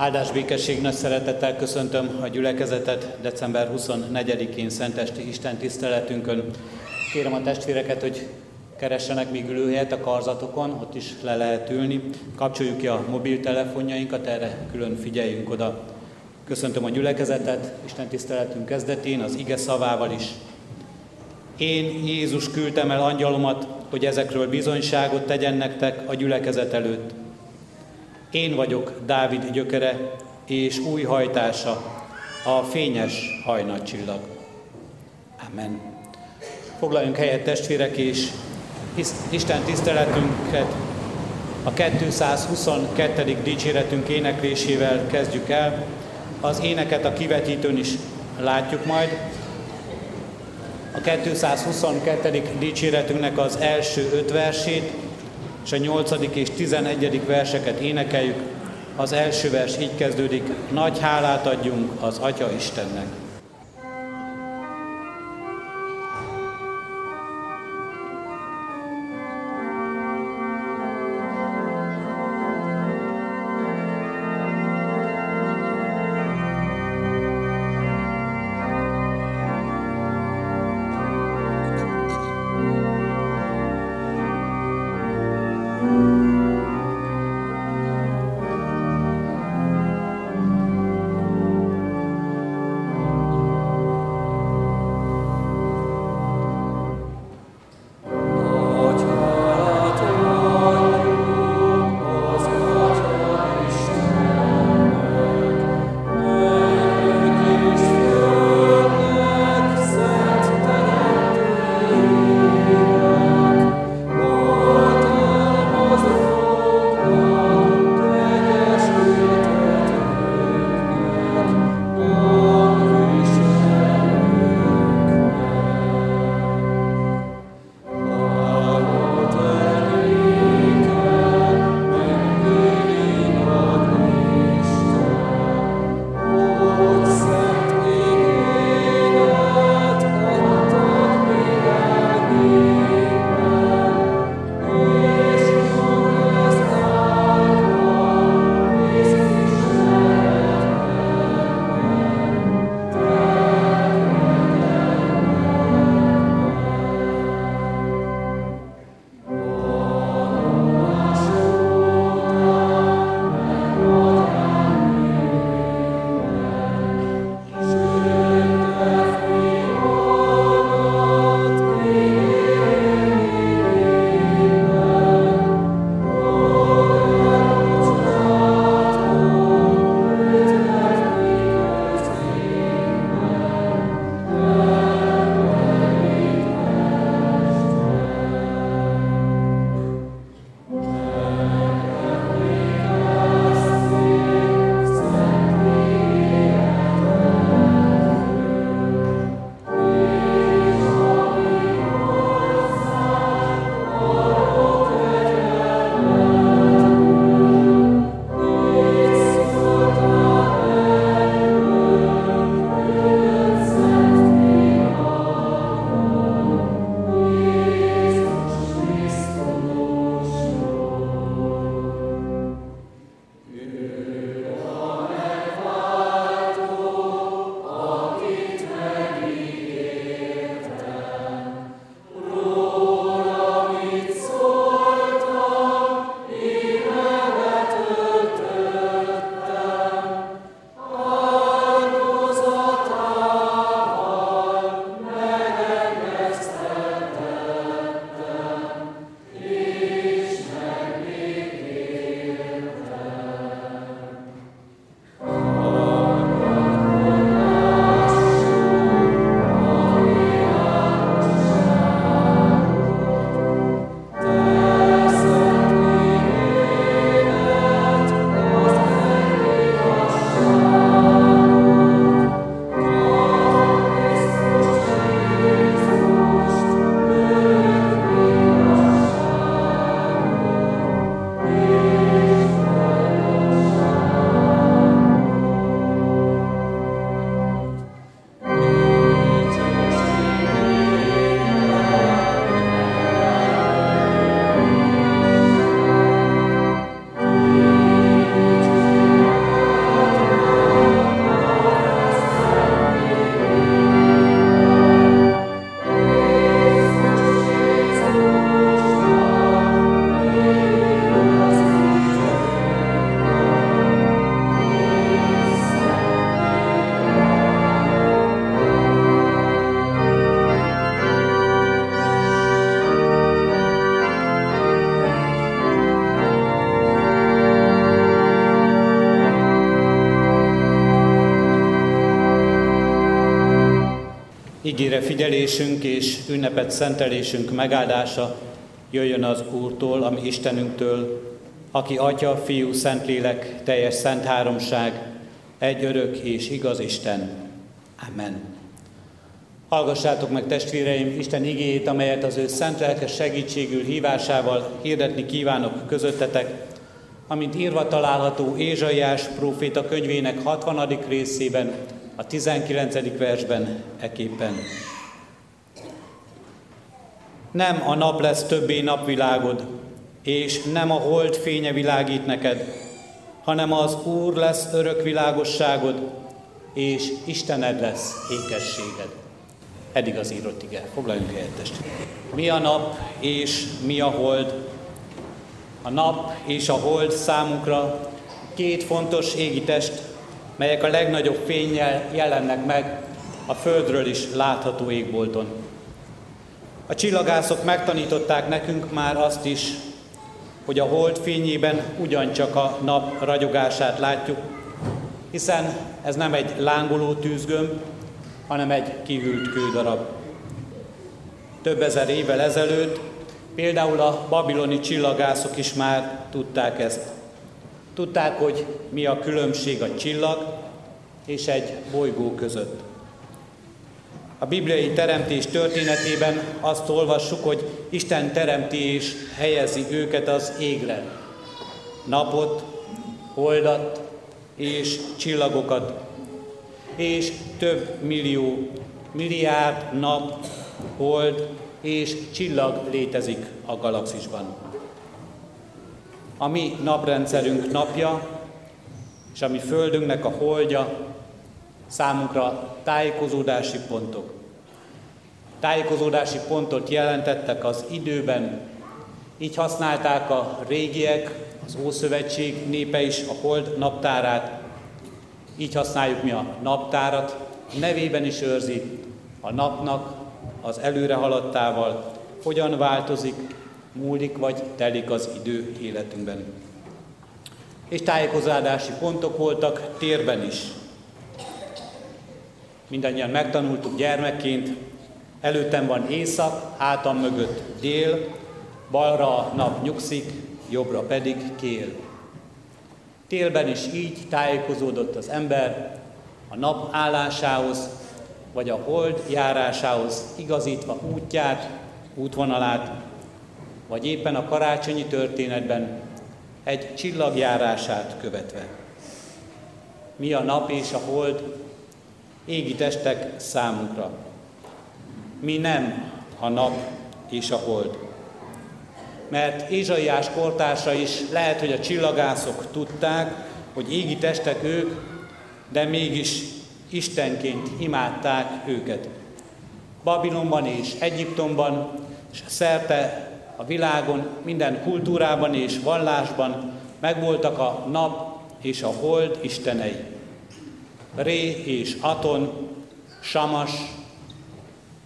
Áldás békesség nagy szeretettel köszöntöm a gyülekezetet december 24-én Szentesti Isten tiszteletünkön. Kérem a testvéreket, hogy keressenek még ülőhelyet a karzatokon, ott is le lehet ülni. Kapcsoljuk ki a mobiltelefonjainkat, erre külön figyeljünk oda. Köszöntöm a gyülekezetet, Isten tiszteletünk kezdetén, az ige szavával is. Én, Jézus küldtem el angyalomat, hogy ezekről bizonyságot tegyen nektek a gyülekezet előtt. Én vagyok Dávid gyökere és új hajtása, a fényes hajnalcsillag. Amen. Foglaljunk helyet testvérek, és Isten tiszteletünket a 222. dicséretünk éneklésével kezdjük el. Az éneket a kivetítőn is látjuk majd. A 222. dicséretünknek az első öt versét és a 8. és 11. verseket énekeljük. Az első vers így kezdődik, nagy hálát adjunk az Atya Istennek. Figyelésünk és ünnepet szentelésünk megáldása jöjjön az Úrtól, ami Istenünktől, aki Atya, Fiú, Szentlélek, teljes szent háromság, egy örök és igaz Isten. Amen. Hallgassátok meg testvéreim Isten igéjét, amelyet az ő szent lelkes segítségül hívásával hirdetni kívánok közöttetek, amint írva található Ézsaiás próféta könyvének 60. részében, a 19. versben eképpen. Nem a nap lesz többé napvilágod, és nem a hold fénye világít neked, hanem az Úr lesz örök világosságod, és Istened lesz ékességed. Eddig az írott ige. Foglaljunk helyet, Mi a nap és mi a hold? A nap és a hold számunkra két fontos égi test, melyek a legnagyobb fényjel jelennek meg a Földről is látható égbolton. A csillagászok megtanították nekünk már azt is, hogy a hold fényében ugyancsak a nap ragyogását látjuk, hiszen ez nem egy lángoló tűzgömb, hanem egy kihűlt kődarab. Több ezer évvel ezelőtt például a babiloni csillagászok is már tudták ezt. Tudták, hogy mi a különbség a csillag és egy bolygó között. A bibliai teremtés történetében azt olvassuk, hogy Isten teremti és helyezi őket az égre. Napot, holdat és csillagokat, és több millió, milliárd nap, hold és csillag létezik a galaxisban. A mi naprendszerünk napja, és a mi Földünknek a holdja számunkra tájékozódási pontok. Tájékozódási pontot jelentettek az időben, így használták a régiek, az Ószövetség népe is a hold naptárát, így használjuk mi a naptárat, nevében is őrzi a napnak az előre haladtával, hogyan változik, múlik vagy telik az idő életünkben. És tájékozódási pontok voltak térben is. Mindannyian megtanultuk gyermekként, előttem van éjszak, hátam mögött dél, balra nap nyugszik, jobbra pedig kél. Télben is így tájékozódott az ember a nap állásához, vagy a hold járásához igazítva útját, útvonalát, vagy éppen a karácsonyi történetben egy csillagjárását követve. Mi a nap és a hold égi testek számunkra. Mi nem a nap és a hold mert Ézsaiás kortársa is lehet, hogy a csillagászok tudták, hogy égi testek ők, de mégis Istenként imádták őket. Babilonban és Egyiptomban, és szerte a világon, minden kultúrában és vallásban megvoltak a nap és a hold istenei. Ré és Aton, Samas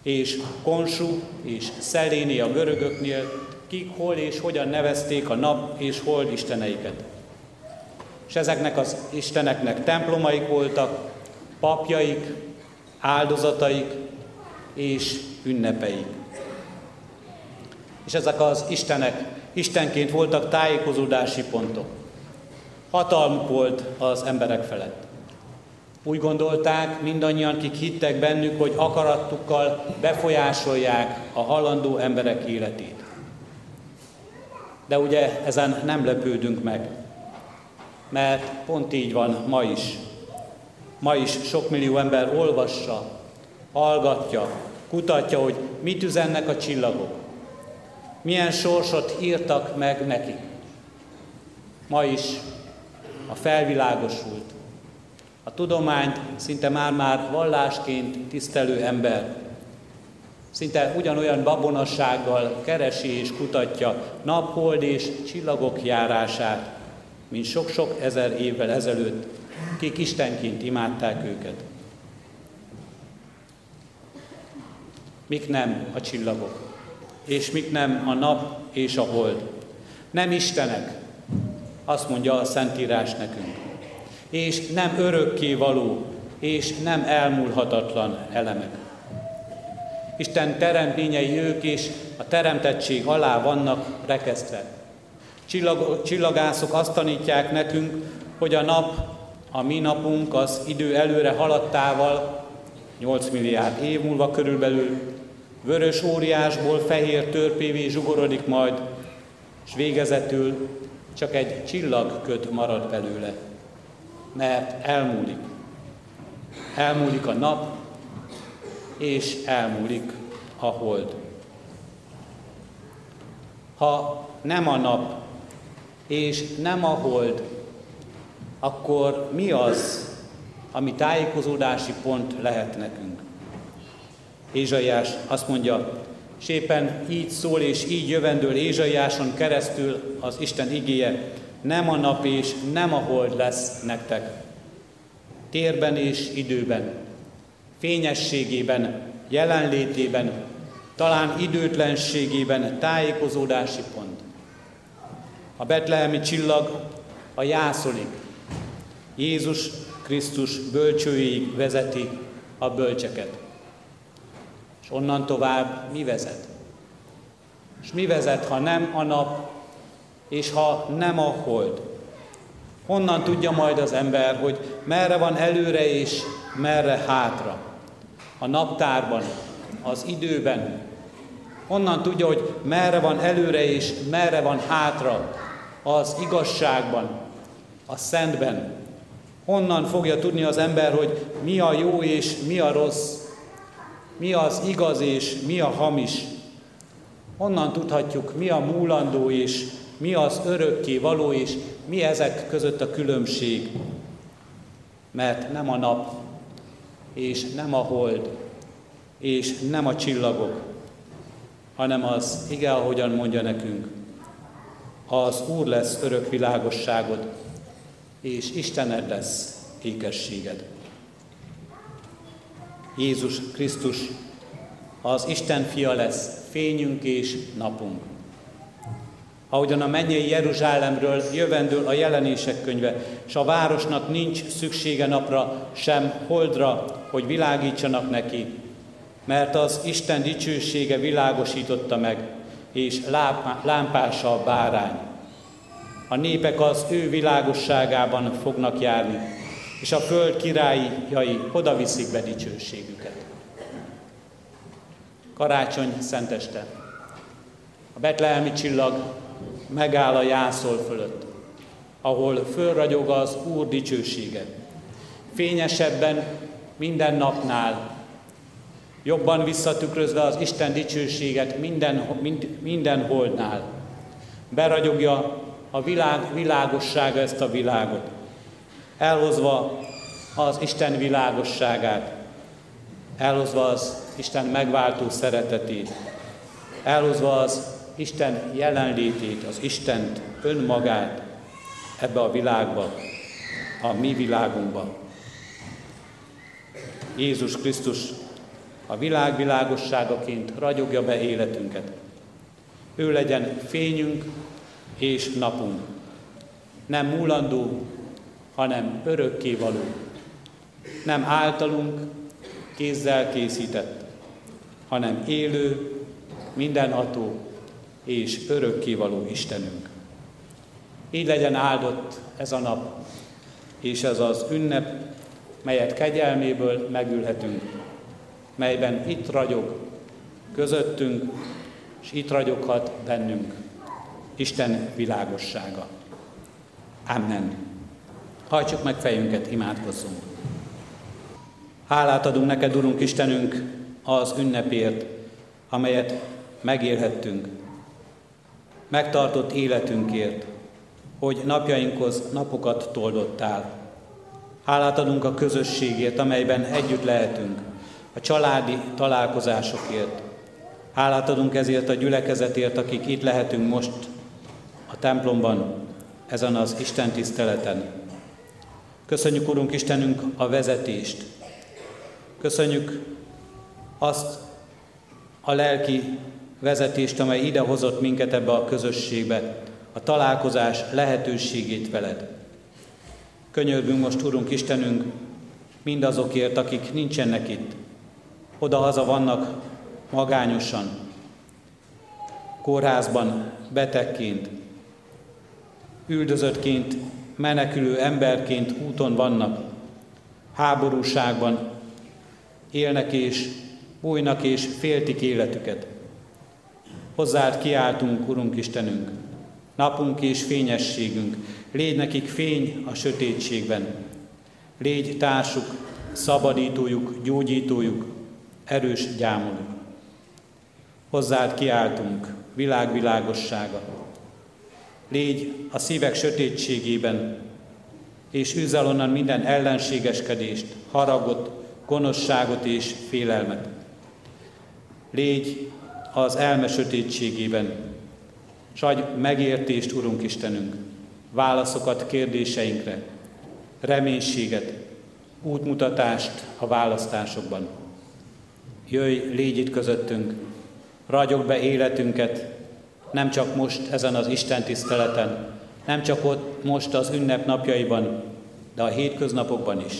és Konsú és Szeléni a görögöknél, kik, hol és hogyan nevezték a nap és hold isteneiket. És ezeknek az isteneknek templomaik voltak, papjaik, áldozataik és ünnepeik. És ezek az istenek istenként voltak tájékozódási pontok. Hatalmuk volt az emberek felett. Úgy gondolták mindannyian, kik hittek bennük, hogy akarattukkal befolyásolják a halandó emberek életét. De ugye ezen nem lepődünk meg, mert pont így van ma is. Ma is sok millió ember olvassa, hallgatja, kutatja, hogy mit üzennek a csillagok, milyen sorsot írtak meg neki. Ma is a felvilágosult, a tudományt szinte már-már vallásként tisztelő ember Szinte ugyanolyan babonassággal keresi és kutatja naphold és csillagok járását, mint sok-sok ezer évvel ezelőtt, kik Istenként imádták őket. Mik nem a csillagok, és mik nem a nap és a hold. Nem Istenek, azt mondja a Szentírás nekünk. És nem örökké való, és nem elmúlhatatlan elemek. Isten teremtményei ők is a teremtettség alá vannak rekesztve. Csillag, csillagászok azt tanítják nekünk, hogy a nap, a mi napunk az idő előre haladtával, 8 milliárd év múlva körülbelül, vörös óriásból fehér törpévé zsugorodik majd, és végezetül csak egy csillagköt marad belőle, mert elmúlik. Elmúlik a nap, és elmúlik a hold. Ha nem a nap, és nem a hold, akkor mi az, ami tájékozódási pont lehet nekünk? Ézsaiás azt mondja, és éppen így szól és így jövendől Ézsaiáson keresztül az Isten igéje, nem a nap és nem a hold lesz nektek. Térben és időben, fényességében, jelenlétében, talán időtlenségében tájékozódási pont. A betlehemi csillag a jászolig, Jézus Krisztus bölcsőjéig vezeti a bölcseket. És onnan tovább mi vezet? És mi vezet, ha nem a nap, és ha nem a hold? Honnan tudja majd az ember, hogy merre van előre és merre hátra? A naptárban, az időben. Honnan tudja, hogy merre van előre és merre van hátra? Az igazságban, a szentben. Honnan fogja tudni az ember, hogy mi a jó és mi a rossz? mi az igaz és mi a hamis. Honnan tudhatjuk, mi a múlandó és mi az örökké való, és mi ezek között a különbség. Mert nem a nap, és nem a hold, és nem a csillagok, hanem az, igen, ahogyan mondja nekünk, az Úr lesz örök világosságod, és Istened lesz ékességed. Jézus Krisztus az Isten fia lesz, fényünk és napunk. Ahogyan a mennyei Jeruzsálemről jövendől a jelenések könyve, és a városnak nincs szüksége napra, sem holdra, hogy világítsanak neki, mert az Isten dicsősége világosította meg, és lámpása a bárány. A népek az ő világosságában fognak járni, és a föld királyai oda viszik be dicsőségüket. Karácsony szenteste. A betlehemi csillag megáll a jászol fölött, ahol fölragyog az Úr dicsősége. Fényesebben minden napnál, jobban visszatükrözve az Isten dicsőséget minden, mind, minden holdnál. Beragyogja a világ világossága ezt a világot elhozva az Isten világosságát, elhozva az Isten megváltó szeretetét, elhozva az Isten jelenlétét, az Istent önmagát ebbe a világba, a mi világunkba. Jézus Krisztus a világ világosságaként ragyogja be életünket. Ő legyen fényünk és napunk. Nem múlandó, hanem való. Nem általunk kézzel készített, hanem élő, mindenható és való Istenünk. Így legyen áldott ez a nap, és ez az ünnep, melyet kegyelméből megülhetünk, melyben itt ragyog közöttünk, és itt ragyoghat bennünk Isten világossága. Amen. Hajtsuk meg fejünket, imádkozzunk. Hálát adunk neked, Urunk Istenünk, az ünnepért, amelyet megélhettünk. Megtartott életünkért, hogy napjainkhoz napokat toldottál. Hálát adunk a közösségért, amelyben együtt lehetünk, a családi találkozásokért. Hálát adunk ezért a gyülekezetért, akik itt lehetünk most a templomban, ezen az Isten tiszteleten. Köszönjük, Urunk Istenünk, a vezetést. Köszönjük azt a lelki vezetést, amely idehozott minket ebbe a közösségbe, a találkozás lehetőségét veled. Könyörgünk most, Urunk Istenünk, mindazokért, akik nincsenek itt. Oda-haza vannak magányosan, kórházban betegként, üldözöttként, menekülő emberként úton vannak, háborúságban élnek és bújnak és féltik életüket. Hozzád kiáltunk, Urunk Istenünk, napunk és fényességünk, légy nekik fény a sötétségben, légy társuk, szabadítójuk, gyógyítójuk, erős gyámoljuk. Hozzád kiáltunk, világvilágossága. Légy a szívek sötétségében, és űzz onnan minden ellenségeskedést, haragot, gonoszságot és félelmet. Légy az elme sötétségében, s adj megértést, Urunk Istenünk, válaszokat kérdéseinkre, reménységet, útmutatást a választásokban. Jöjj, légy itt közöttünk, ragyog be életünket, nem csak most ezen az Isten tiszteleten, nem csak ott most az ünnep napjaiban, de a hétköznapokban is.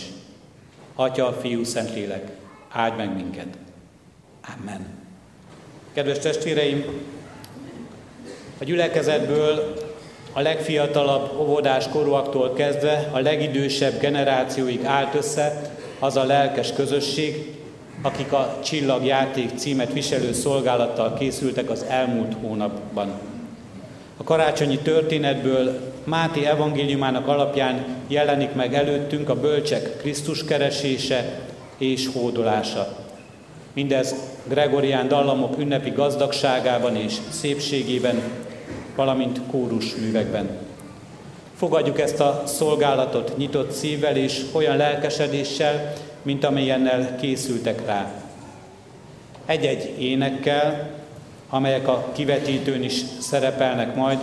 Atya, Fiú, Szentlélek, áldj meg minket. Amen. Kedves testvéreim, a gyülekezetből a legfiatalabb óvodás korúaktól kezdve a legidősebb generációig állt össze az a lelkes közösség, akik a Csillagjáték címet viselő szolgálattal készültek az elmúlt hónapban. A karácsonyi történetből Máté evangéliumának alapján jelenik meg előttünk a bölcsek Krisztus keresése és hódolása. Mindez Gregorián dallamok ünnepi gazdagságában és szépségében, valamint kórus művekben. Fogadjuk ezt a szolgálatot nyitott szívvel és olyan lelkesedéssel, mint amellyennel készültek rá. Egy-egy énekkel, amelyek a kivetítőn is szerepelnek majd,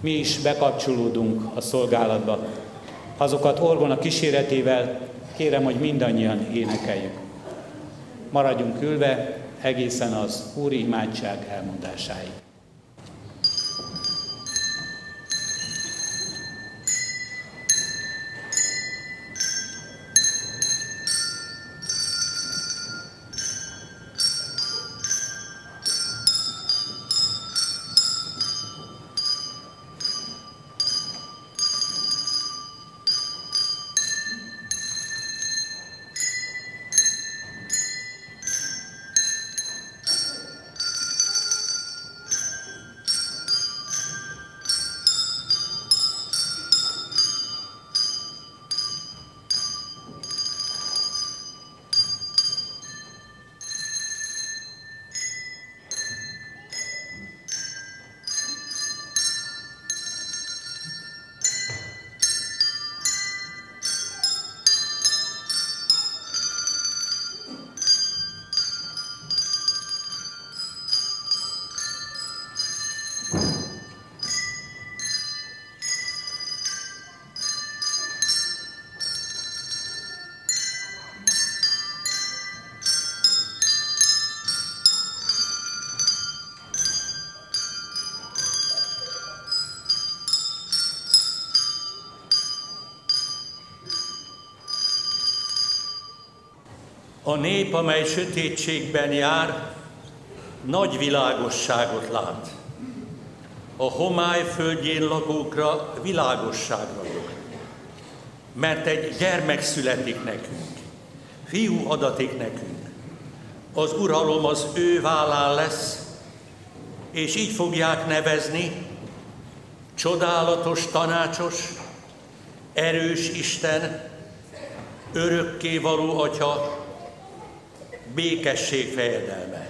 mi is bekapcsolódunk a szolgálatba. Azokat orgona kíséretével kérem, hogy mindannyian énekeljük. Maradjunk ülve egészen az Úri imádság elmondásáig. A nép, amely sötétségben jár, nagy világosságot lát. A homály földjén lakókra világosság vagyok. Mert egy gyermek születik nekünk, fiú adatik nekünk. Az uralom az ő vállán lesz, és így fogják nevezni, csodálatos tanácsos, erős Isten, örökké való Atya, békesség fejedelme.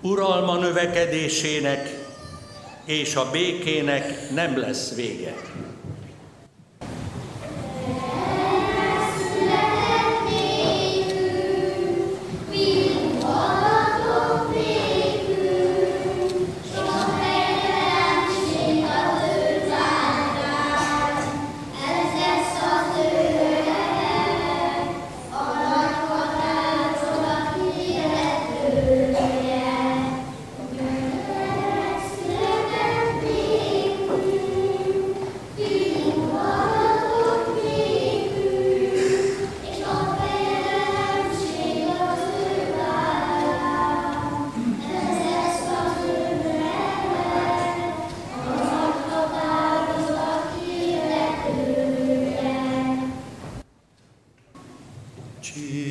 Uralma növekedésének és a békének nem lesz vége. ti.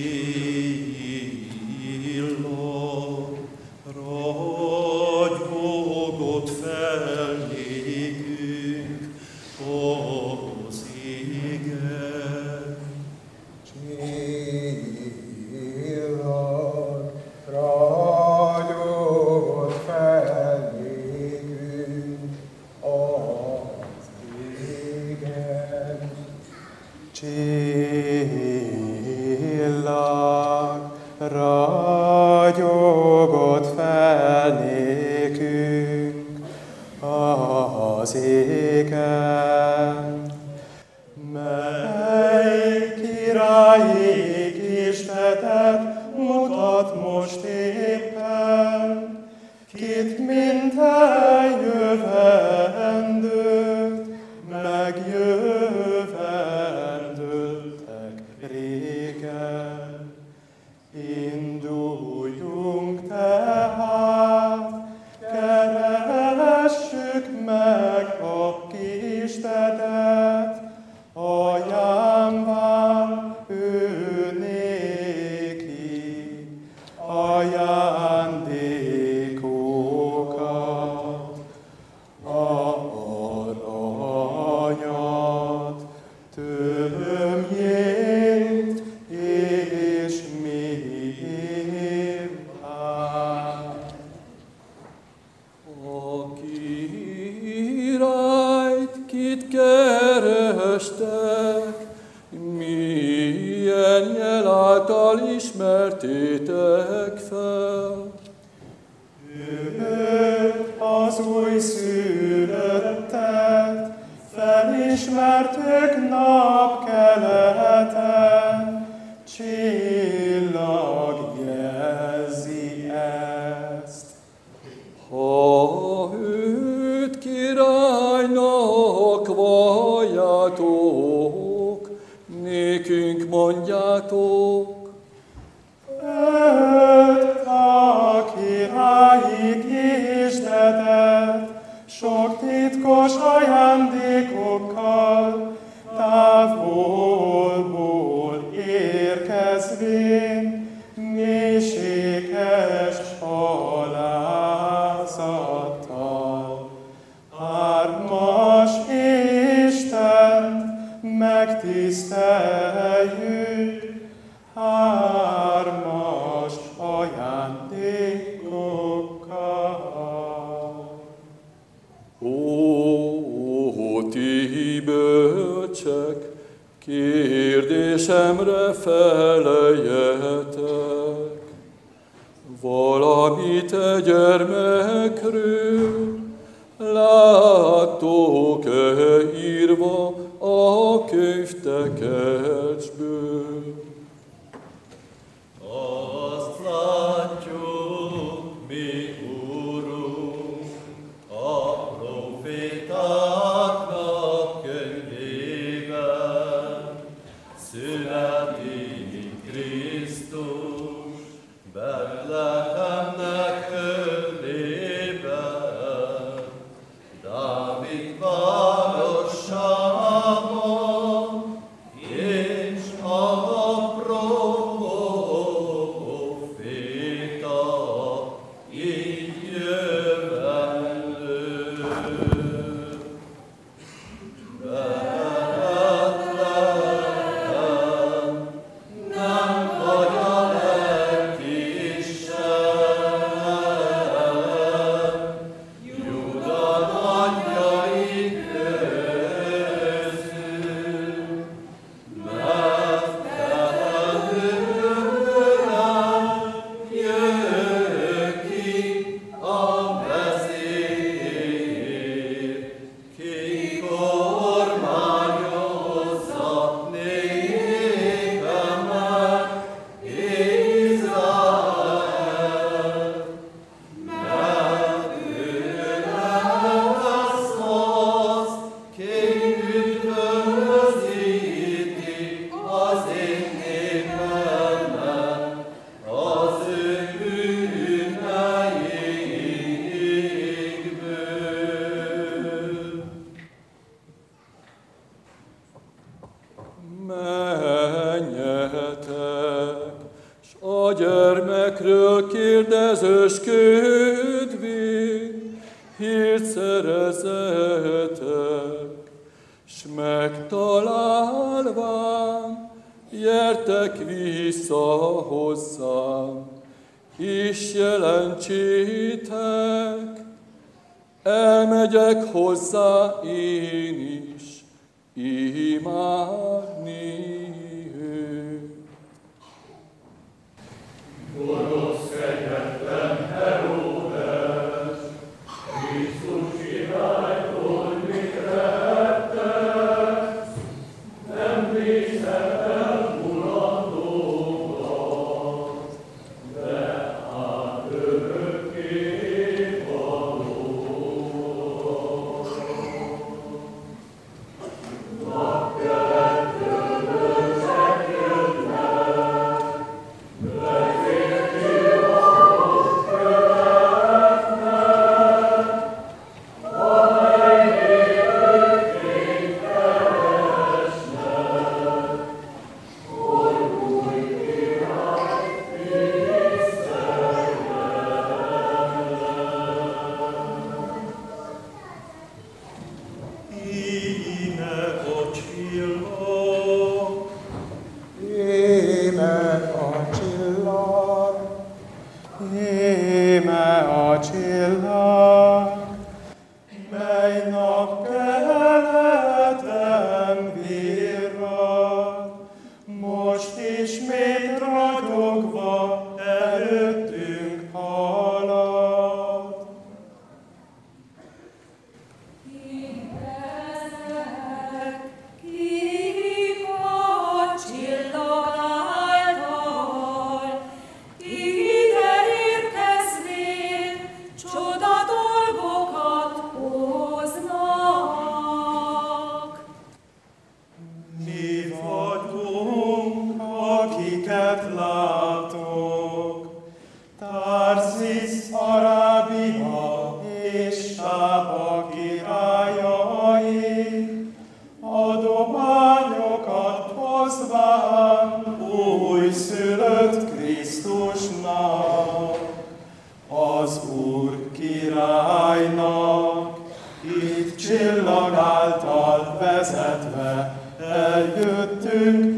Kérdésemre feleljetek. Valamit a gyermekről láttok-e írva a könyvtekercsből? a királyai, adományokat hozván újszülött Krisztusnak, az Úr királynak, itt csillag által vezetve eljöttünk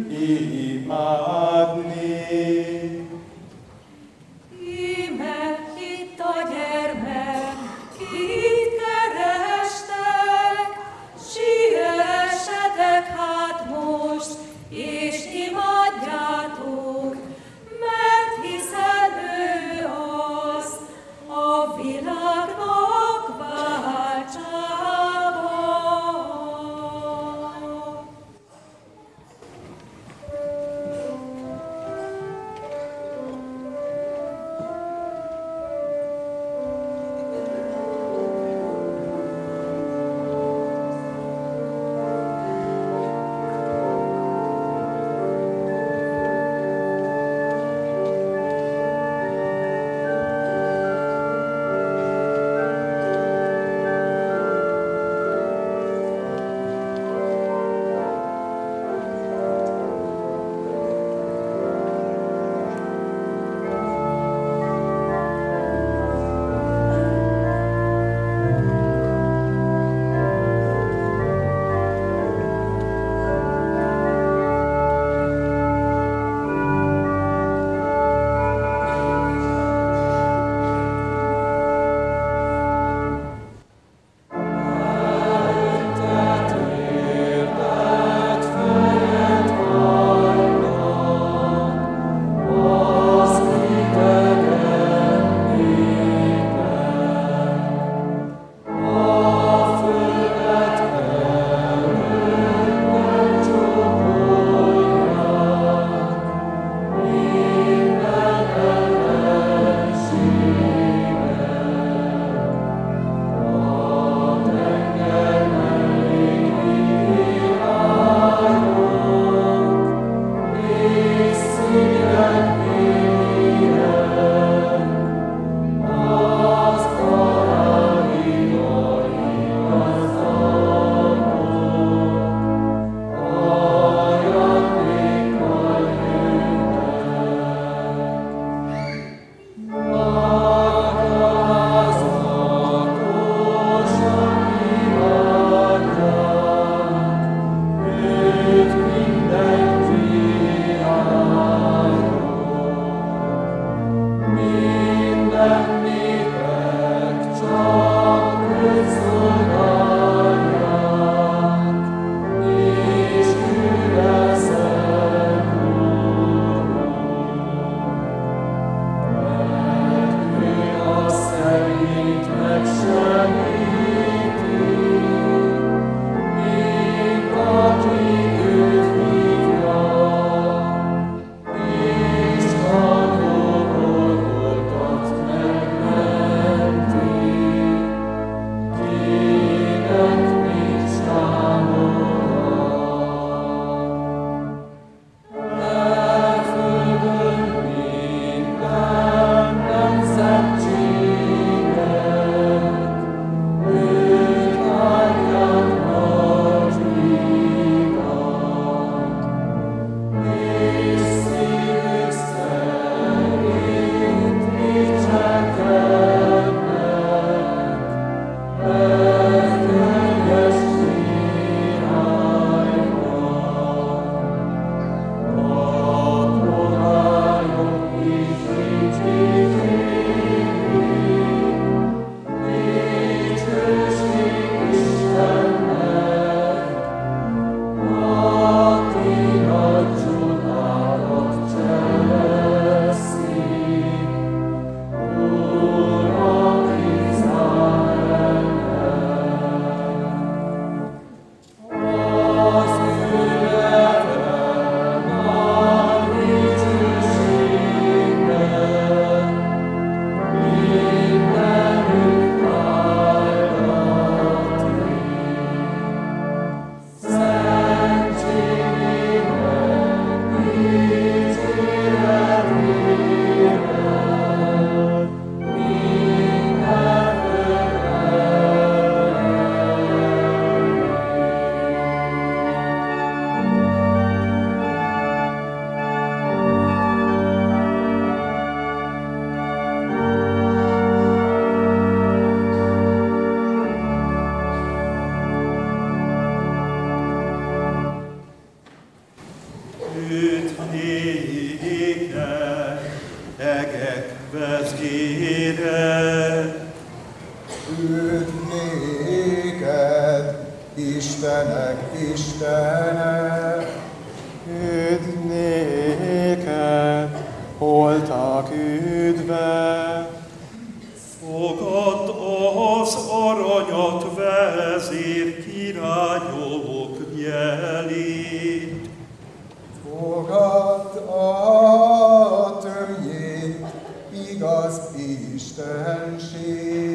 igaz Istenség.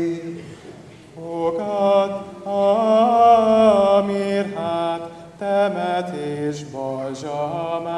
fogad a mirhát, temetés balzsamát.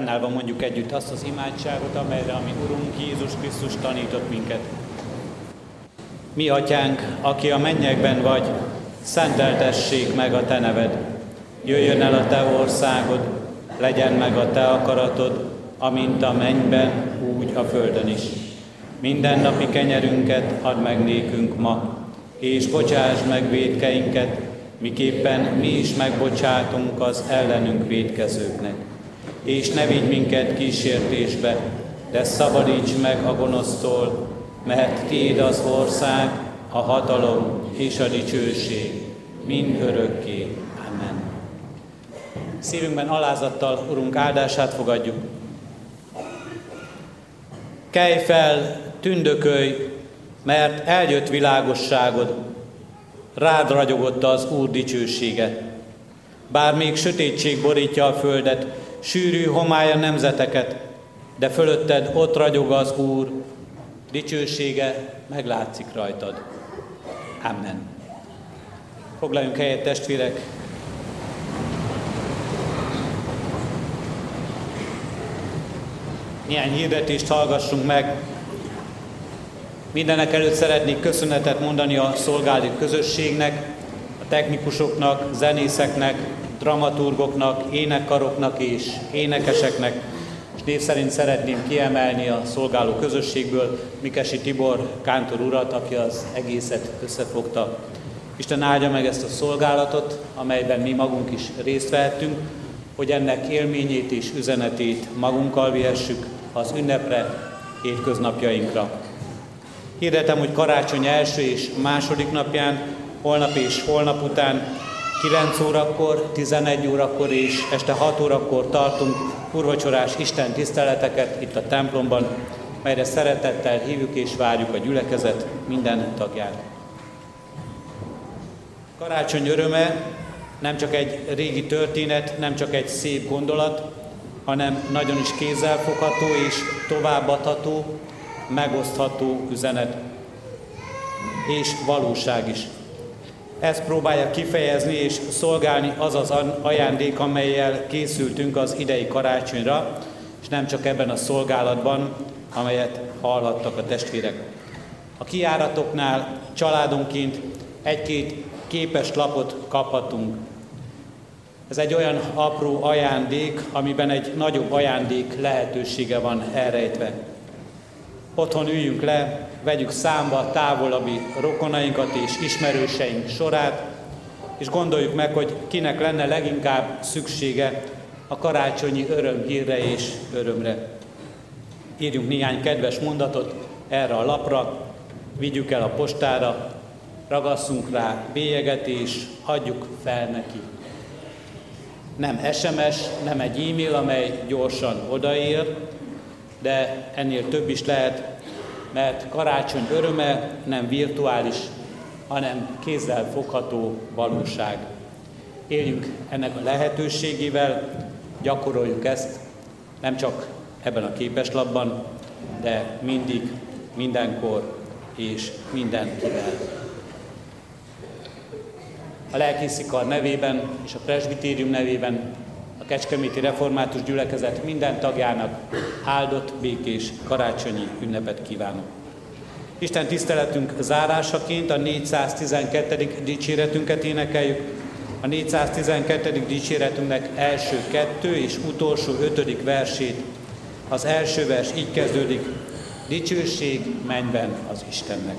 Fennállva mondjuk együtt azt az imádságot, amelyre a mi Urunk Jézus Krisztus tanított minket. Mi, Atyánk, aki a mennyekben vagy, szenteltessék meg a Te neved. Jöjjön el a Te országod, legyen meg a Te akaratod, amint a mennyben, úgy a földön is. Minden napi kenyerünket add meg nékünk ma, és bocsáss meg védkeinket, miképpen mi is megbocsátunk az ellenünk védkezőknek. És ne vigy minket kísértésbe, de szabadíts meg a gonosztól, mert Tiéd az ország, a hatalom és a dicsőség, mind örökké. Amen. Szívünkben alázattal Urunk áldását fogadjuk. Kelj fel, tündökölj, mert eljött világosságod, rád ragyogott az Úr dicsősége. Bár még sötétség borítja a földet, sűrű homály a nemzeteket, de fölötted ott ragyog az Úr, dicsősége meglátszik rajtad. Amen. Foglaljunk helyet, testvérek! Néhány hirdetést hallgassunk meg. Mindenek előtt szeretnék köszönetet mondani a szolgálati közösségnek, a technikusoknak, zenészeknek, dramaturgoknak, énekkaroknak és énekeseknek, és név szerint szeretném kiemelni a szolgáló közösségből Mikesi Tibor Kántor urat, aki az egészet összefogta. Isten áldja meg ezt a szolgálatot, amelyben mi magunk is részt vehettünk, hogy ennek élményét és üzenetét magunkkal vihessük az ünnepre, hétköznapjainkra. Hirdetem, hogy karácsony első és második napján, holnap és holnap után 9 órakor, 11 órakor és este 6 órakor tartunk urvacsorás Isten tiszteleteket itt a templomban, melyre szeretettel hívjuk és várjuk a gyülekezet minden tagját. Karácsony öröme nem csak egy régi történet, nem csak egy szép gondolat, hanem nagyon is kézzelfogható és továbbadható, megosztható üzenet és valóság is. Ezt próbálja kifejezni és szolgálni az az ajándék, amelyel készültünk az idei karácsonyra, és nem csak ebben a szolgálatban, amelyet hallhattak a testvérek. A kiáratoknál családonként egy-két képes lapot kaphatunk. Ez egy olyan apró ajándék, amiben egy nagyobb ajándék lehetősége van elrejtve. Otthon üljünk le, vegyük számba távolabbi rokonainkat és ismerőseink sorát, és gondoljuk meg, hogy kinek lenne leginkább szüksége a karácsonyi örömhírre és örömre. Írjunk néhány kedves mondatot erre a lapra, vigyük el a postára, ragasszunk rá bélyeget és adjuk fel neki. Nem SMS, nem egy e-mail, amely gyorsan odaér, de ennél több is lehet, mert karácsony öröme nem virtuális, hanem kézzel fogható valóság. Éljünk ennek a lehetőségével, gyakoroljuk ezt, nem csak ebben a képeslapban, de mindig, mindenkor és mindenkivel. A lelkészikar nevében és a presbitérium nevében a Kecskeméti Református Gyülekezet minden tagjának áldott, békés karácsonyi ünnepet kívánok. Isten tiszteletünk zárásaként a 412. dicséretünket énekeljük. A 412. dicséretünknek első kettő és utolsó ötödik versét. Az első vers így kezdődik, dicsőség mennyben az Istennek.